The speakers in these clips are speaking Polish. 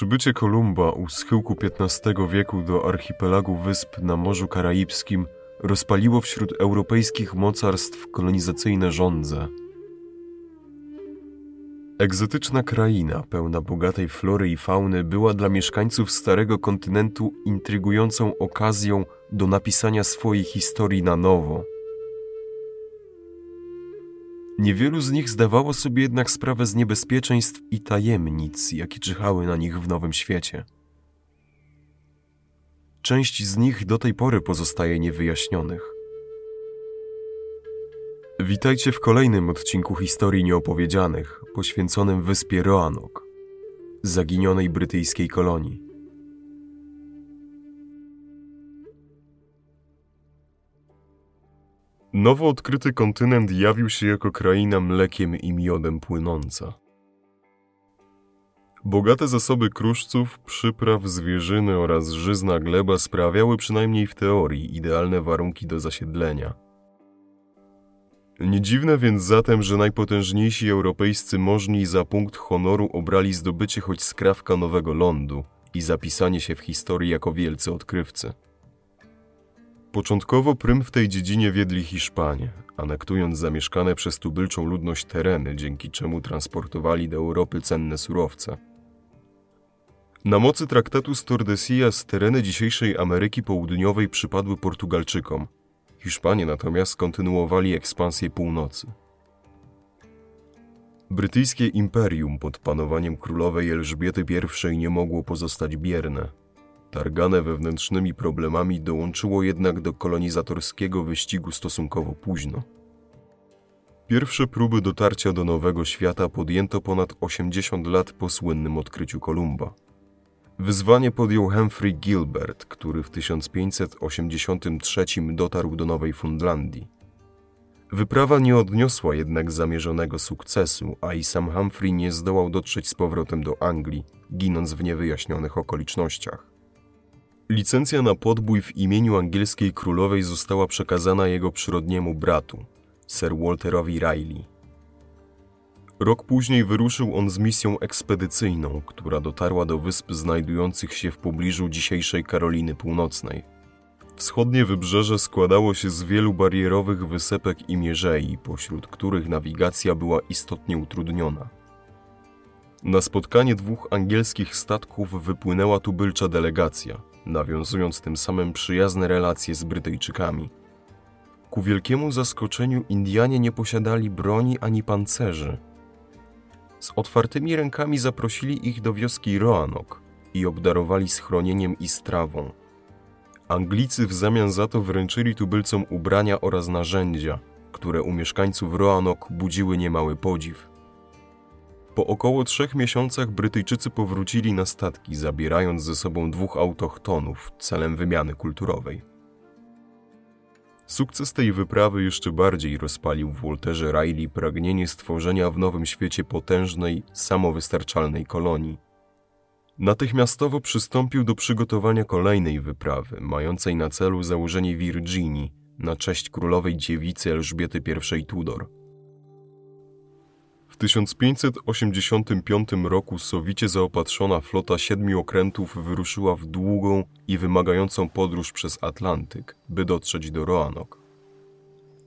Przybycie Kolumba u schyłku XV wieku do archipelagu wysp na Morzu Karaibskim rozpaliło wśród europejskich mocarstw kolonizacyjne żądze. Egzotyczna kraina, pełna bogatej flory i fauny, była dla mieszkańców Starego Kontynentu intrygującą okazją do napisania swojej historii na nowo. Niewielu z nich zdawało sobie jednak sprawę z niebezpieczeństw i tajemnic, jakie czyhały na nich w nowym świecie. Część z nich do tej pory pozostaje niewyjaśnionych. Witajcie w kolejnym odcinku historii nieopowiedzianych, poświęconym wyspie Roanoke, zaginionej brytyjskiej kolonii. Nowo odkryty kontynent jawił się jako kraina mlekiem i miodem płynąca. Bogate zasoby kruszców, przypraw, zwierzyny oraz żyzna gleba sprawiały przynajmniej w teorii idealne warunki do zasiedlenia. Nie dziwne więc zatem, że najpotężniejsi europejscy możni za punkt honoru obrali zdobycie choć skrawka nowego lądu i zapisanie się w historii jako wielcy odkrywcy. Początkowo prym w tej dziedzinie wiedli Hiszpanie, anektując zamieszkane przez tubylczą ludność tereny, dzięki czemu transportowali do Europy cenne surowce. Na mocy traktatu z Tordesillas tereny dzisiejszej Ameryki Południowej przypadły Portugalczykom. Hiszpanie natomiast kontynuowali ekspansję północy. Brytyjskie imperium pod panowaniem królowej Elżbiety I nie mogło pozostać bierne – targane wewnętrznymi problemami, dołączyło jednak do kolonizatorskiego wyścigu stosunkowo późno. Pierwsze próby dotarcia do Nowego Świata podjęto ponad 80 lat po słynnym odkryciu Kolumba. Wyzwanie podjął Humphrey Gilbert, który w 1583 dotarł do Nowej Fundlandii. Wyprawa nie odniosła jednak zamierzonego sukcesu, a i sam Humphrey nie zdołał dotrzeć z powrotem do Anglii, ginąc w niewyjaśnionych okolicznościach. Licencja na podbój w imieniu angielskiej królowej została przekazana jego przyrodniemu bratu, Sir Walterowi Riley. Rok później wyruszył on z misją ekspedycyjną, która dotarła do wysp znajdujących się w pobliżu dzisiejszej Karoliny Północnej. Wschodnie wybrzeże składało się z wielu barierowych wysepek i mierzei, pośród których nawigacja była istotnie utrudniona. Na spotkanie dwóch angielskich statków wypłynęła tubylcza delegacja – nawiązując tym samym przyjazne relacje z Brytyjczykami. Ku wielkiemu zaskoczeniu Indianie nie posiadali broni ani pancerzy. Z otwartymi rękami zaprosili ich do wioski Roanoke i obdarowali schronieniem i strawą. Anglicy w zamian za to wręczyli tubylcom ubrania oraz narzędzia, które u mieszkańców Roanoke budziły niemały podziw. Po około trzech miesiącach Brytyjczycy powrócili na statki, zabierając ze sobą dwóch autochtonów celem wymiany kulturowej. Sukces tej wyprawy jeszcze bardziej rozpalił w Walterze Riley pragnienie stworzenia w nowym świecie potężnej, samowystarczalnej kolonii. Natychmiastowo przystąpił do przygotowania kolejnej wyprawy, mającej na celu założenie Virginii na cześć królowej dziewicy Elżbiety I Tudor – 1585 roku sowicie zaopatrzona flota siedmiu okrętów wyruszyła w długą i wymagającą podróż przez Atlantyk, by dotrzeć do Roanoke.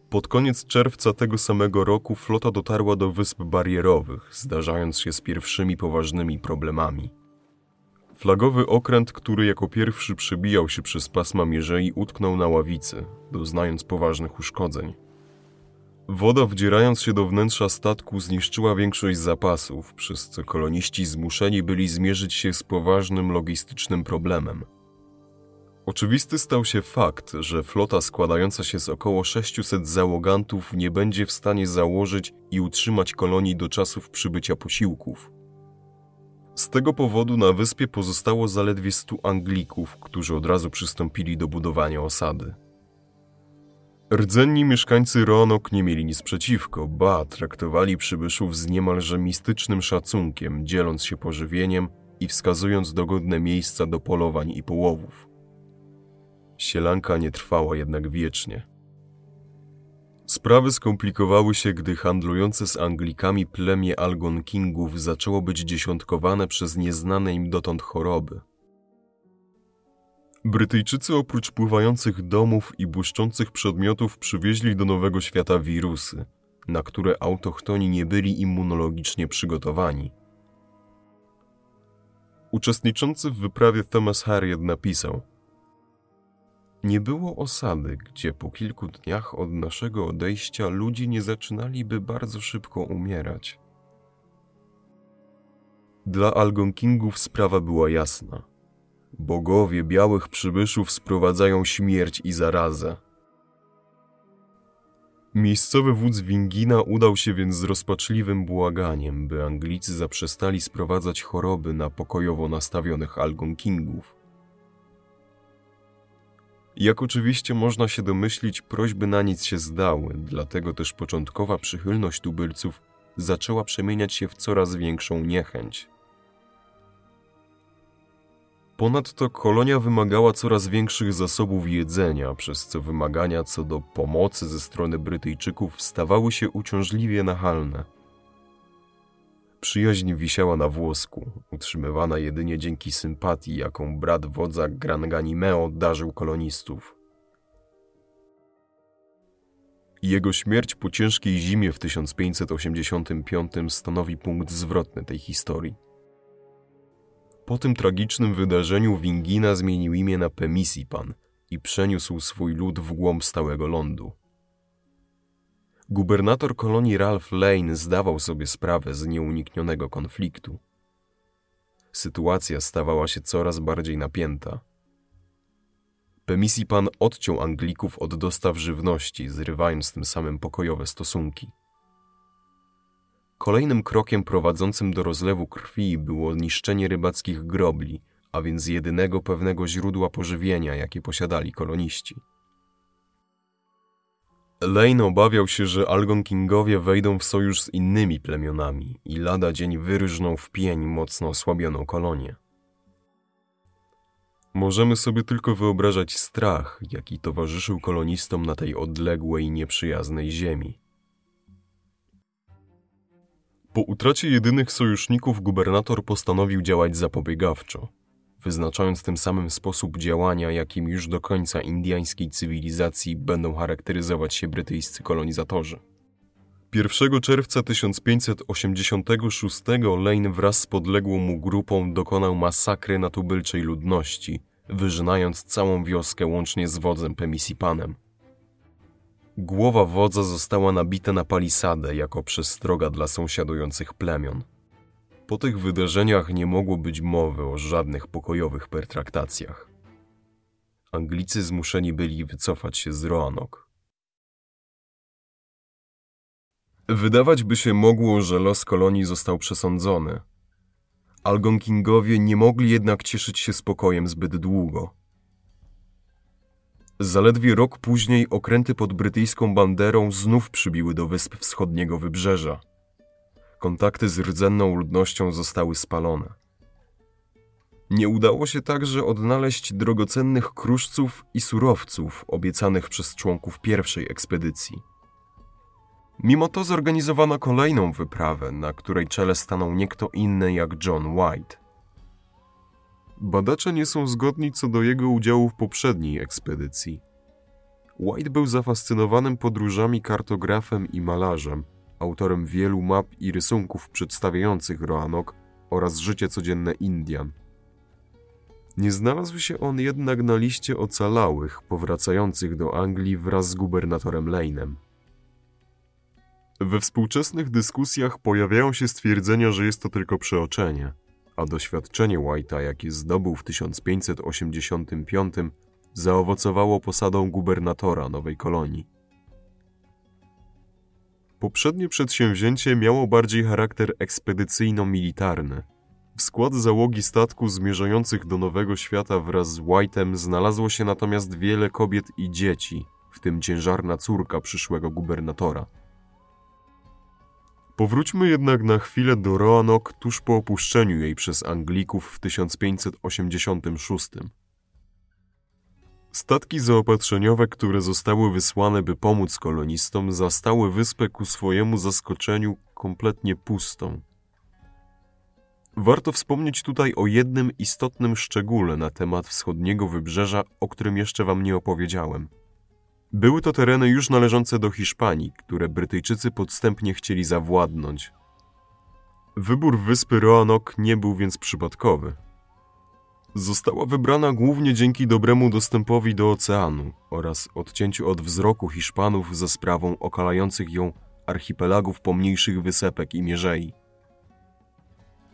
Pod koniec czerwca tego samego roku flota dotarła do Wysp Barierowych, zdarzając się z pierwszymi poważnymi problemami. Flagowy okręt, który jako pierwszy przebijał się przez pasma mierzei, utknął na ławicy, doznając poważnych uszkodzeń. Woda wdzierając się do wnętrza statku zniszczyła większość zapasów, przez co koloniści zmuszeni byli zmierzyć się z poważnym logistycznym problemem. Oczywisty stał się fakt, że flota składająca się z około 600 załogantów nie będzie w stanie założyć i utrzymać kolonii do czasów przybycia posiłków. Z tego powodu na wyspie pozostało zaledwie 100 Anglików, którzy od razu przystąpili do budowania osady. Rdzenni mieszkańcy Roanoke nie mieli nic przeciwko, ba, traktowali przybyszów z niemalże mistycznym szacunkiem, dzieląc się pożywieniem i wskazując dogodne miejsca do polowań i połowów. Sielanka nie trwała jednak wiecznie. Sprawy skomplikowały się, gdy handlujące z Anglikami plemię Algonkingów zaczęło być dziesiątkowane przez nieznane im dotąd choroby. Brytyjczycy oprócz pływających domów i błyszczących przedmiotów przywieźli do Nowego Świata wirusy, na które autochtoni nie byli immunologicznie przygotowani. Uczestniczący w wyprawie Thomas Harriet napisał – nie było osady, gdzie po kilku dniach od naszego odejścia ludzie nie zaczynaliby bardzo szybko umierać. Dla Algonkingów sprawa była jasna. Bogowie białych przybyszów sprowadzają śmierć i zarazę. Miejscowy wódz Wingina udał się więc z rozpaczliwym błaganiem, by Anglicy zaprzestali sprowadzać choroby na pokojowo nastawionych Algonkingów. Jak oczywiście można się domyślić, prośby na nic się zdały, dlatego też początkowa przychylność tubylców zaczęła przemieniać się w coraz większą niechęć. Ponadto kolonia wymagała coraz większych zasobów jedzenia, przez co wymagania co do pomocy ze strony Brytyjczyków stawały się uciążliwie nachalne. Przyjaźń wisiała na włosku, utrzymywana jedynie dzięki sympatii, jaką brat wodza Granganimeo darzył kolonistów. Jego śmierć po ciężkiej zimie w 1585 stanowi punkt zwrotny tej historii. Po tym tragicznym wydarzeniu Wingina zmienił imię na Pemisipan i przeniósł swój lud w głąb stałego lądu. Gubernator kolonii Ralph Lane zdawał sobie sprawę z nieuniknionego konfliktu. Sytuacja stawała się coraz bardziej napięta. Pemisipan odciął Anglików od dostaw żywności, zrywając tym samym pokojowe stosunki. Kolejnym krokiem prowadzącym do rozlewu krwi było niszczenie rybackich grobli, a więc jedynego pewnego źródła pożywienia, jakie posiadali koloniści. Lane obawiał się, że Algonkingowie wejdą w sojusz z innymi plemionami i lada dzień wyryżną w pień mocno osłabioną kolonię. Możemy sobie tylko wyobrażać strach, jaki towarzyszył kolonistom na tej odległej, nieprzyjaznej ziemi. Po utracie jedynych sojuszników gubernator postanowił działać zapobiegawczo – wyznaczając tym samym sposób działania, jakim już do końca indyjskiej cywilizacji będą charakteryzować się brytyjscy kolonizatorzy. 1 czerwca 1586 Lane wraz z podległą mu grupą dokonał masakry na tubylczej ludności, wyżynając całą wioskę łącznie z wodzem Pemisipanem. Głowa wodza została nabita na palisadę jako przestroga dla sąsiadujących plemion. Po tych wydarzeniach nie mogło być mowy o żadnych pokojowych pertraktacjach. Anglicy zmuszeni byli wycofać się z Roanoke. Wydawać by się mogło, że los kolonii został przesądzony. Algonkingowie nie mogli jednak cieszyć się spokojem zbyt długo. Zaledwie rok później okręty pod brytyjską banderą znów przybiły do wysp wschodniego wybrzeża. Kontakty z rdzenną ludnością zostały spalone. Nie udało się także odnaleźć drogocennych kruszców i surowców obiecanych przez członków pierwszej ekspedycji. Mimo to zorganizowano kolejną wyprawę, na której czele stanął nie kto inny jak John White. Badacze nie są zgodni co do jego udziału w poprzedniej ekspedycji. White był zafascynowanym podróżami kartografem i malarzem, autorem wielu map i rysunków przedstawiających Roanoke oraz życie codzienne Indian. Nie znalazł się on jednak na liście ocalałych powracających do Anglii wraz z gubernatorem Lane'em. We współczesnych dyskusjach pojawiają się stwierdzenia, że jest to tylko przeoczenie, a doświadczenie White'a, jakie zdobył w 1585, zaowocowało posadą gubernatora nowej kolonii. Poprzednie przedsięwzięcie miało bardziej charakter ekspedycyjno-militarny. W skład załogi statku zmierzających do Nowego Świata wraz z White'em znalazło się natomiast wiele kobiet i dzieci, w tym ciężarna córka przyszłego gubernatora. Powróćmy jednak na chwilę do Roanoke tuż po opuszczeniu jej przez Anglików w 1586. Statki zaopatrzeniowe, które zostały wysłane, by pomóc kolonistom, zastały wyspę ku swojemu zaskoczeniu kompletnie pustą. Warto wspomnieć tutaj o jednym istotnym szczególe na temat wschodniego wybrzeża, o którym jeszcze wam nie opowiedziałem. Były to tereny już należące do Hiszpanii, które Brytyjczycy podstępnie chcieli zawładnąć. Wybór wyspy Roanoke nie był więc przypadkowy. Została wybrana głównie dzięki dobremu dostępowi do oceanu oraz odcięciu od wzroku Hiszpanów za sprawą okalających ją archipelagów pomniejszych wysepek i mierzei.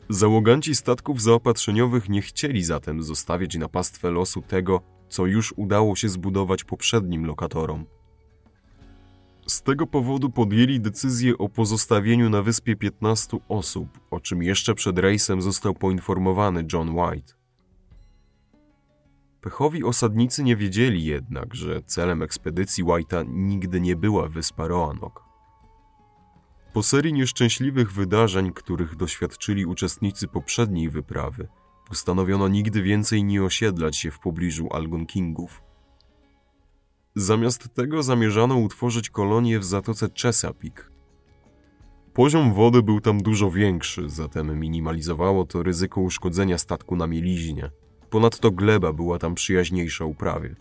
Załoganci statków zaopatrzeniowych nie chcieli zatem zostawiać na pastwę losu tego, co już udało się zbudować poprzednim lokatorom. Z tego powodu podjęli decyzję o pozostawieniu na wyspie 15 osób, o czym jeszcze przed rejsem został poinformowany John White. Pechowi osadnicy nie wiedzieli jednak, że celem ekspedycji White'a nigdy nie była wyspa Roanoke. Po serii nieszczęśliwych wydarzeń, których doświadczyli uczestnicy poprzedniej wyprawy, postanowiono nigdy więcej nie osiedlać się w pobliżu Algonkingów. Zamiast tego zamierzano utworzyć kolonię w zatoce Chesapeake. Poziom wody był tam dużo większy, zatem minimalizowało to ryzyko uszkodzenia statku na mieliźnie. Ponadto gleba była tam przyjaźniejsza uprawie.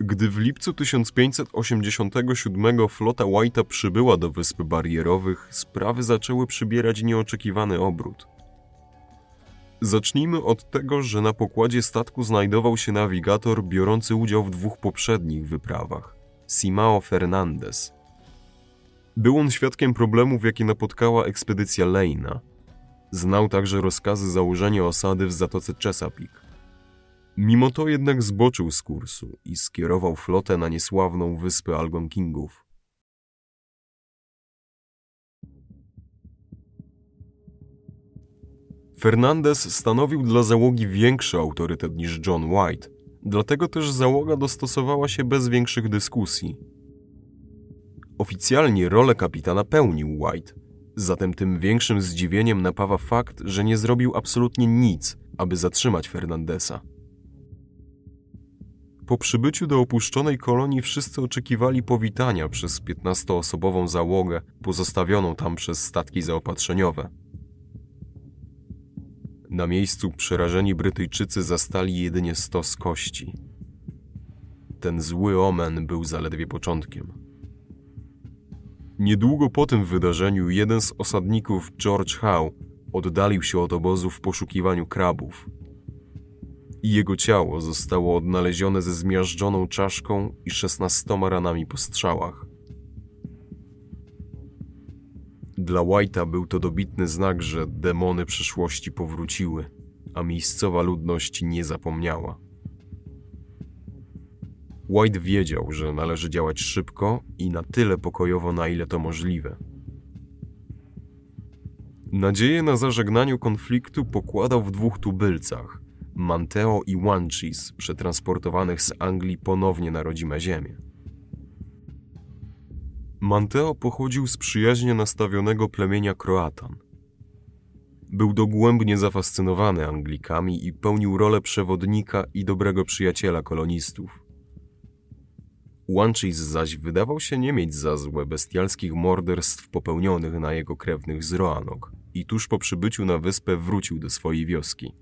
Gdy w lipcu 1587 flota White'a przybyła do Wysp Barierowych, sprawy zaczęły przybierać nieoczekiwany obrót. Zacznijmy od tego, że na pokładzie statku znajdował się nawigator biorący udział w dwóch poprzednich wyprawach Simao Fernandez. Był on świadkiem problemów, jakie napotkała ekspedycja Lejna. Znał także rozkazy założenia osady w zatoce Chesapeake. Mimo to jednak zboczył z kursu i skierował flotę na niesławną wyspę Algonkingów. Fernandez stanowił dla załogi większy autorytet niż John White, dlatego też załoga dostosowała się bez większych dyskusji. Oficjalnie rolę kapitana pełnił White, zatem tym większym zdziwieniem napawa fakt, że nie zrobił absolutnie nic, aby zatrzymać Fernandesa. Po przybyciu do opuszczonej kolonii wszyscy oczekiwali powitania przez 15-osobową załogę pozostawioną tam przez statki zaopatrzeniowe. Na miejscu przerażeni Brytyjczycy zastali jedynie stos kości. Ten zły omen był zaledwie początkiem. Niedługo po tym wydarzeniu jeden z osadników, George Howe, oddalił się od obozu w poszukiwaniu krabów – i jego ciało zostało odnalezione ze zmiażdżoną czaszką i szesnastoma ranami po strzałach. Dla White'a był to dobitny znak, że demony przyszłości powróciły, a miejscowa ludność nie zapomniała. White wiedział, że należy działać szybko i na tyle pokojowo, na ile to możliwe. Nadzieję na zażegnaniu konfliktu pokładał w dwóch tubylcach – Manteo i Wanchis przetransportowanych z Anglii ponownie na rodzime ziemię. Manteo pochodził z przyjaźnie nastawionego plemienia Kroatan. Był dogłębnie zafascynowany Anglikami i pełnił rolę przewodnika i dobrego przyjaciela kolonistów. Wanchis zaś wydawał się nie mieć za złe bestialskich morderstw popełnionych na jego krewnych z Roanoke i tuż po przybyciu na wyspę wrócił do swojej wioski.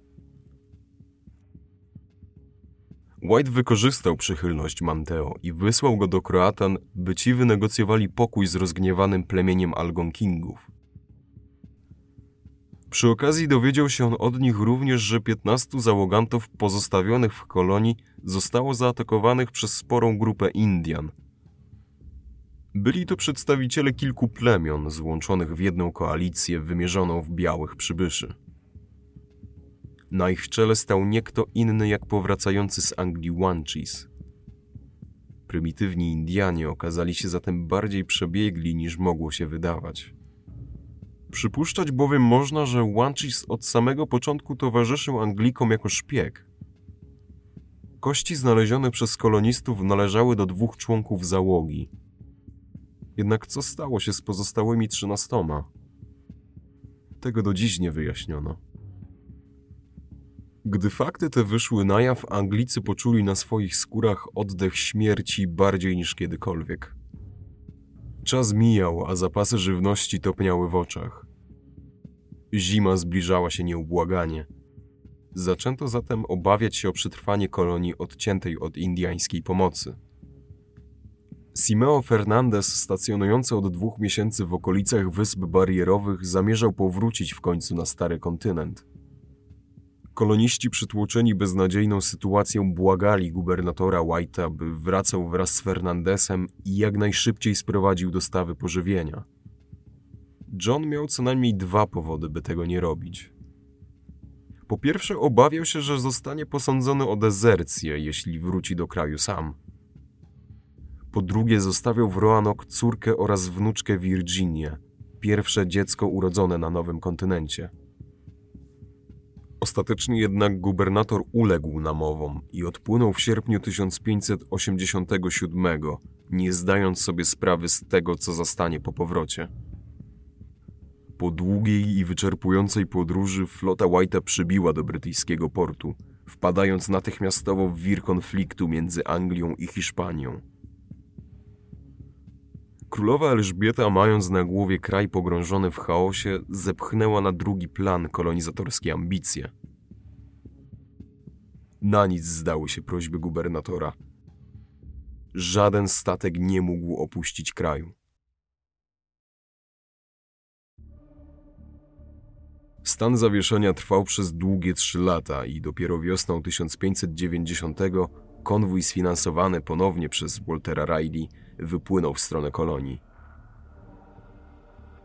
White wykorzystał przychylność Manteo i wysłał go do Kroatan, by ci wynegocjowali pokój z rozgniewanym plemieniem Algonkingów. Przy okazji dowiedział się on od nich również, że 15 załogantów pozostawionych w kolonii zostało zaatakowanych przez sporą grupę Indian. Byli to przedstawiciele kilku plemion złączonych w jedną koalicję wymierzoną w białych przybyszy. Na ich czele stał nie kto inny jak powracający z Anglii Wanchis. Prymitywni Indianie okazali się zatem bardziej przebiegli niż mogło się wydawać. Przypuszczać bowiem można, że Wanchis od samego początku towarzyszył Anglikom jako szpieg. Kości znalezione przez kolonistów należały do dwóch członków załogi. Jednak co stało się z pozostałymi trzynastoma? Tego do dziś nie wyjaśniono. Gdy fakty te wyszły na jaw, Anglicy poczuli na swoich skórach oddech śmierci bardziej niż kiedykolwiek. Czas mijał, a zapasy żywności topniały w oczach. Zima zbliżała się nieubłaganie. Zaczęto zatem obawiać się o przetrwanie kolonii odciętej od indiańskiej pomocy. Simeo Fernandez, stacjonujący od dwóch miesięcy w okolicach Wysp Barierowych, zamierzał powrócić w końcu na stary kontynent. Koloniści przytłoczeni beznadziejną sytuacją błagali gubernatora White'a, by wracał wraz z Fernandesem i jak najszybciej sprowadził dostawy pożywienia. John miał co najmniej dwa powody, by tego nie robić. Po pierwsze, obawiał się, że zostanie posądzony o dezercję, jeśli wróci do kraju sam. Po drugie, zostawiał w Roanoke córkę oraz wnuczkę Virginię, pierwsze dziecko urodzone na nowym kontynencie. Ostatecznie jednak gubernator uległ namowom i odpłynął w sierpniu 1587, nie zdając sobie sprawy z tego, co zastanie po powrocie. Po długiej i wyczerpującej podróży flota White'a przybiła do brytyjskiego portu, wpadając natychmiastowo w wir konfliktu między Anglią i Hiszpanią. Królowa Elżbieta, mając na głowie kraj pogrążony w chaosie, zepchnęła na drugi plan kolonizatorskie ambicje. Na nic zdały się prośby gubernatora. Żaden statek nie mógł opuścić kraju. Stan zawieszenia trwał przez długie trzy lata i dopiero wiosną 1590 konwój sfinansowany ponownie przez Waltera Riley wypłynął w stronę kolonii.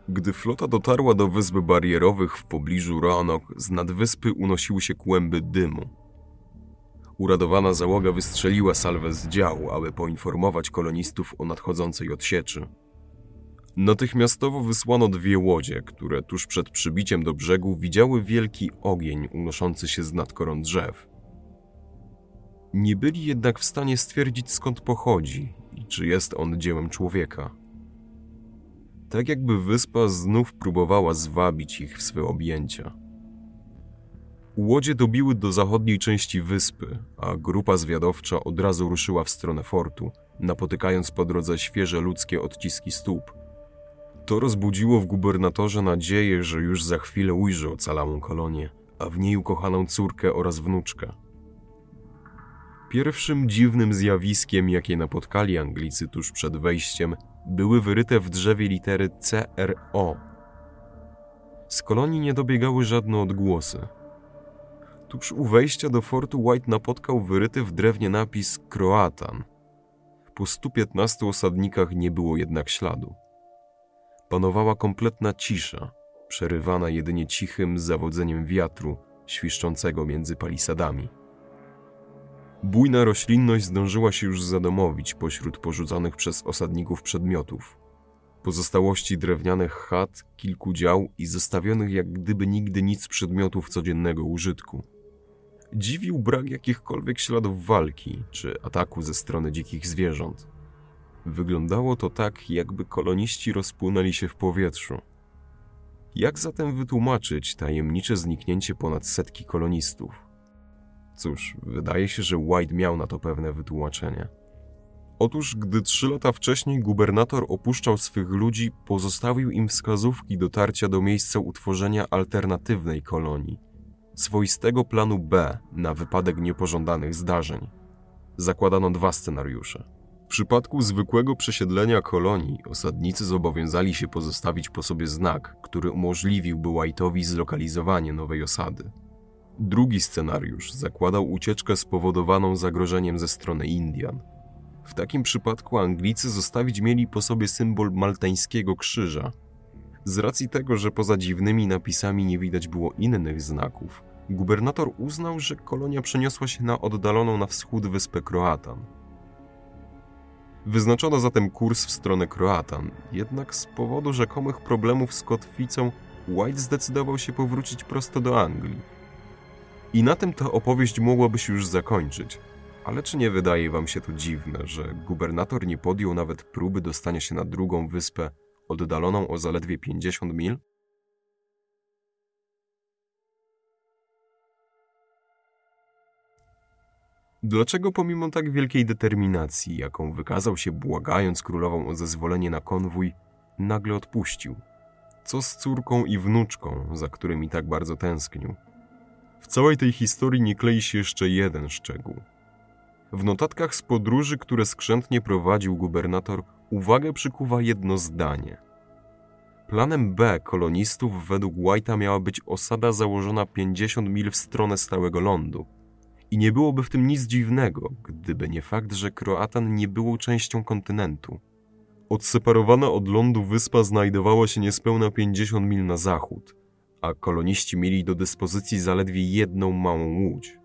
Gdy flota dotarła do wysp barierowych w pobliżu Roanoke, z nadwyspy unosiły się kłęby dymu. Uradowana załoga wystrzeliła salwę z działu, aby poinformować kolonistów o nadchodzącej odsieczy. Natychmiastowo wysłano dwie łodzie, które tuż przed przybiciem do brzegu widziały wielki ogień unoszący się z nad koron drzew. Nie byli jednak w stanie stwierdzić skąd pochodzi i czy jest on dziełem człowieka. Tak jakby wyspa znów próbowała zwabić ich w swe objęcia. Łodzie dobiły do zachodniej części wyspy, a grupa zwiadowcza od razu ruszyła w stronę fortu, napotykając po drodze świeże ludzkie odciski stóp. To rozbudziło w gubernatorze nadzieję, że już za chwilę ujrzy ocalałą kolonię, a w niej ukochaną córkę oraz wnuczkę. Pierwszym dziwnym zjawiskiem, jakie napotkali Anglicy tuż przed wejściem, były wyryte w drzewie litery CRO. Z kolonii nie dobiegały żadne odgłosy. Tuż u wejścia do fortu White napotkał wyryty w drewnie napis Kroatan. Po 115 osadnikach nie było jednak śladu. Panowała kompletna cisza, przerywana jedynie cichym zawodzeniem wiatru świszczącego między palisadami. Bujna roślinność zdążyła się już zadomowić pośród porzuconych przez osadników przedmiotów. Pozostałości drewnianych chat, kilku dział i zostawionych jak gdyby nigdy nic przedmiotów codziennego użytku. Dziwił brak jakichkolwiek śladów walki czy ataku ze strony dzikich zwierząt. Wyglądało to tak, jakby koloniści rozpłynęli się w powietrzu. Jak zatem wytłumaczyć tajemnicze zniknięcie ponad setki kolonistów? Cóż, wydaje się, że White miał na to pewne wytłumaczenie. Otóż, gdy trzy lata wcześniej gubernator opuszczał swych ludzi, pozostawił im wskazówki dotarcia do miejsca utworzenia alternatywnej kolonii, swoistego planu B na wypadek niepożądanych zdarzeń. Zakładano dwa scenariusze. W przypadku zwykłego przesiedlenia kolonii osadnicy zobowiązali się pozostawić po sobie znak, który umożliwiłby White'owi zlokalizowanie nowej osady. Drugi scenariusz zakładał ucieczkę spowodowaną zagrożeniem ze strony Indian. W takim przypadku Anglicy zostawić mieli po sobie symbol maltańskiego krzyża. Z racji tego, że poza dziwnymi napisami nie widać było innych znaków, gubernator uznał, że kolonia przeniosła się na oddaloną na wschód wyspę Kroatan. Wyznaczono zatem kurs w stronę Kroatan, jednak z powodu rzekomych problemów z kotwicą White zdecydował się powrócić prosto do Anglii. I na tym ta opowieść mogłaby się już zakończyć. Ale czy nie wydaje wam się to dziwne, że gubernator nie podjął nawet próby dostania się na drugą wyspę, oddaloną o zaledwie 50 mil? Dlaczego pomimo tak wielkiej determinacji, jaką wykazał się błagając królową o zezwolenie na konwój, nagle odpuścił? Co z córką i wnuczką, za którymi tak bardzo tęsknił? W całej tej historii nie klei się jeszcze jeden szczegół. W notatkach z podróży, które skrzętnie prowadził gubernator, uwagę przykuwa jedno zdanie. Planem B kolonistów według White'a miała być osada założona 50 mil w stronę stałego lądu. I nie byłoby w tym nic dziwnego, gdyby nie fakt, że Kroatan nie było częścią kontynentu. Odseparowana od lądu wyspa znajdowała się niespełna 50 mil na zachód, a koloniści mieli do dyspozycji zaledwie jedną małą łódź.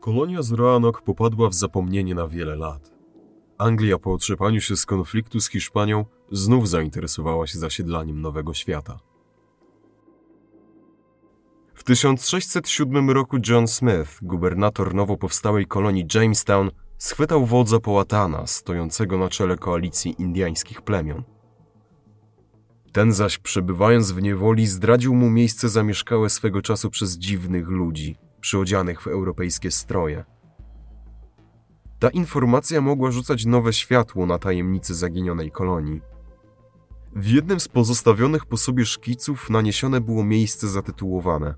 Kolonia z Roanoke popadła w zapomnienie na wiele lat. Anglia po otrzepaniu się z konfliktu z Hiszpanią znów zainteresowała się zasiedlaniem Nowego Świata. W 1607 roku John Smith, gubernator nowo powstałej kolonii Jamestown, schwytał wodza Połatana, stojącego na czele koalicji indiańskich plemion. Ten zaś, przebywając w niewoli, zdradził mu miejsce zamieszkałe swego czasu przez dziwnych ludzi, przyodzianych w europejskie stroje. Ta informacja mogła rzucać nowe światło na tajemnicy zaginionej kolonii. W jednym z pozostawionych po sobie szkiców naniesione było miejsce zatytułowane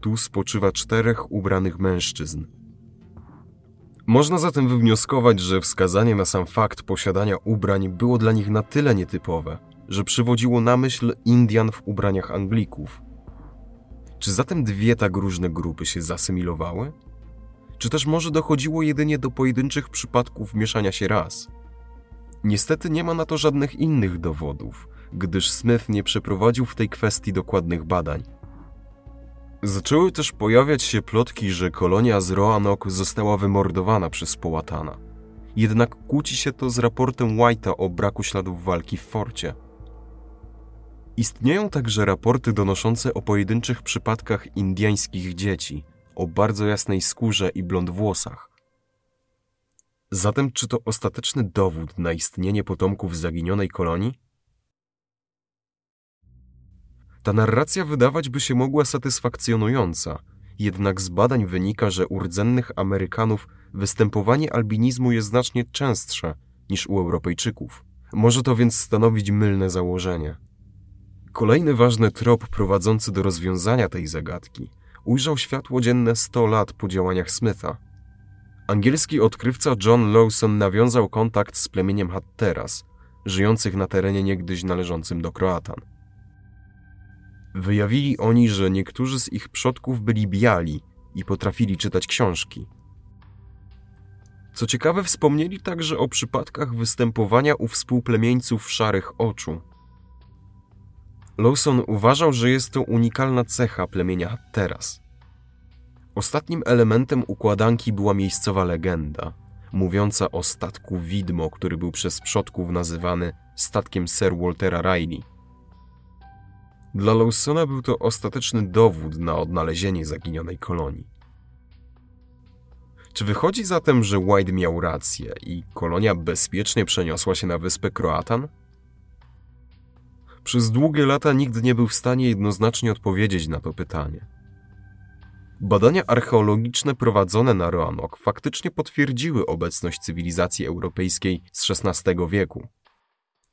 Tu spoczywa czterech ubranych mężczyzn. Można zatem wywnioskować, że wskazanie na sam fakt posiadania ubrań było dla nich na tyle nietypowe, że przywodziło na myśl Indian w ubraniach Anglików. Czy zatem dwie tak różne grupy się zasymilowały? Czy też może dochodziło jedynie do pojedynczych przypadków mieszania się ras? Niestety nie ma na to żadnych innych dowodów, gdyż Smith nie przeprowadził w tej kwestii dokładnych badań. Zaczęły też pojawiać się plotki, że kolonia z Roanoke została wymordowana przez Połatana. Jednak kłóci się to z raportem White'a o braku śladów walki w forcie. Istnieją także raporty donoszące o pojedynczych przypadkach indiańskich dzieci, o bardzo jasnej skórze i blond włosach. Zatem czy to ostateczny dowód na istnienie potomków zaginionej kolonii? Ta narracja wydawać by się mogła satysfakcjonująca, jednak z badań wynika, że u rdzennych Amerykanów występowanie albinizmu jest znacznie częstsze niż u Europejczyków. Może to więc stanowić mylne założenie. Kolejny ważny trop prowadzący do rozwiązania tej zagadki ujrzał światło dzienne 100 lat po działaniach Smitha. Angielski odkrywca John Lawson nawiązał kontakt z plemieniem Hatteras, żyjących na terenie niegdyś należącym do Kroatan. Wyjawili oni, że niektórzy z ich przodków byli biali i potrafili czytać książki. Co ciekawe, wspomnieli także o przypadkach występowania u współplemieńców szarych oczu. Lawson uważał, że jest to unikalna cecha plemienia Hatteras. Ostatnim elementem układanki była miejscowa legenda, mówiąca o statku widmo, który był przez przodków nazywany statkiem Sir Waltera Riley. Dla Lawsona był to ostateczny dowód na odnalezienie zaginionej kolonii. Czy wychodzi zatem, że White miał rację i kolonia bezpiecznie przeniosła się na wyspę Kroatan? Przez długie lata nikt nie był w stanie jednoznacznie odpowiedzieć na to pytanie. Badania archeologiczne prowadzone na Roanoke faktycznie potwierdziły obecność cywilizacji europejskiej z XVI wieku.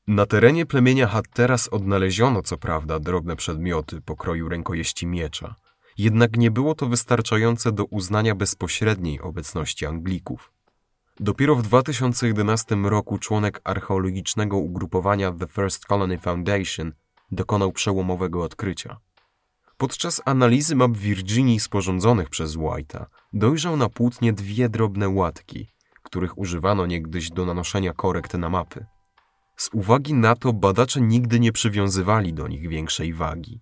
Na terenie plemienia Hatteras odnaleziono co prawda drobne przedmioty pokroju rękojeści miecza, jednak nie było to wystarczające do uznania bezpośredniej obecności Anglików. Dopiero w 2011 roku członek archeologicznego ugrupowania The First Colony Foundation dokonał przełomowego odkrycia. Podczas analizy map Virginii sporządzonych przez White'a dojrzał na płótnie dwie drobne łatki, których używano niegdyś do nanoszenia korekt na mapy. Z uwagi na to badacze nigdy nie przywiązywali do nich większej wagi.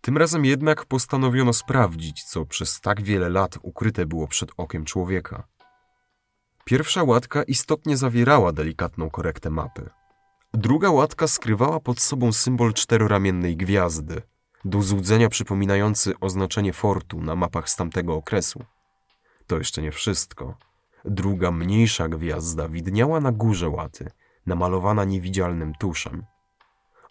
Tym razem jednak postanowiono sprawdzić, co przez tak wiele lat ukryte było przed okiem człowieka. Pierwsza łatka istotnie zawierała delikatną korektę mapy. Druga łatka skrywała pod sobą symbol czteroramiennej gwiazdy, do złudzenia przypominający oznaczenie fortu na mapach z tamtego okresu. To jeszcze nie wszystko. Druga, mniejsza gwiazda widniała na górze łaty, namalowana niewidzialnym tuszem.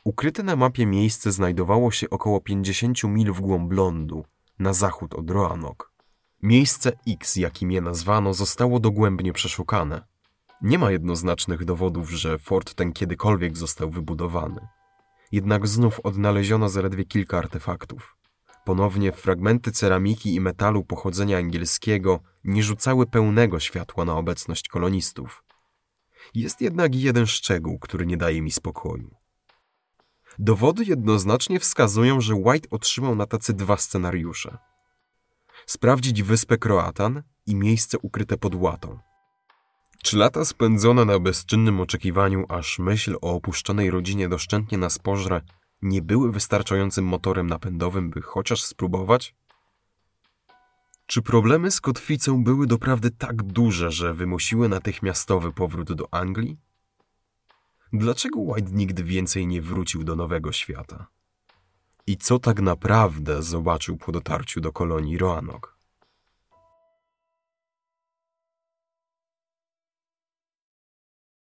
Ukryte na mapie miejsce znajdowało się około 50 mil w głąb lądu, na zachód od Roanoke. Miejsce X, jakim je nazwano, zostało dogłębnie przeszukane. Nie ma jednoznacznych dowodów, że fort ten kiedykolwiek został wybudowany. Jednak znów odnaleziono zaledwie kilka artefaktów. Ponownie fragmenty ceramiki i metalu pochodzenia angielskiego nie rzucały pełnego światła na obecność kolonistów. Jest jednak jeden szczegół, który nie daje mi spokoju. Dowody jednoznacznie wskazują, że White otrzymał na tacy dwa scenariusze. Sprawdzić wyspę Kroatan i miejsce ukryte pod łatą. Czy lata spędzone na bezczynnym oczekiwaniu, aż myśl o opuszczonej rodzinie doszczętnie nas pożre, nie były wystarczającym motorem napędowym, by chociaż spróbować? Czy problemy z kotwicą były doprawdy tak duże, że wymusiły natychmiastowy powrót do Anglii? Dlaczego White nigdy więcej nie wrócił do Nowego Świata? I co tak naprawdę zobaczył po dotarciu do kolonii Roanoke?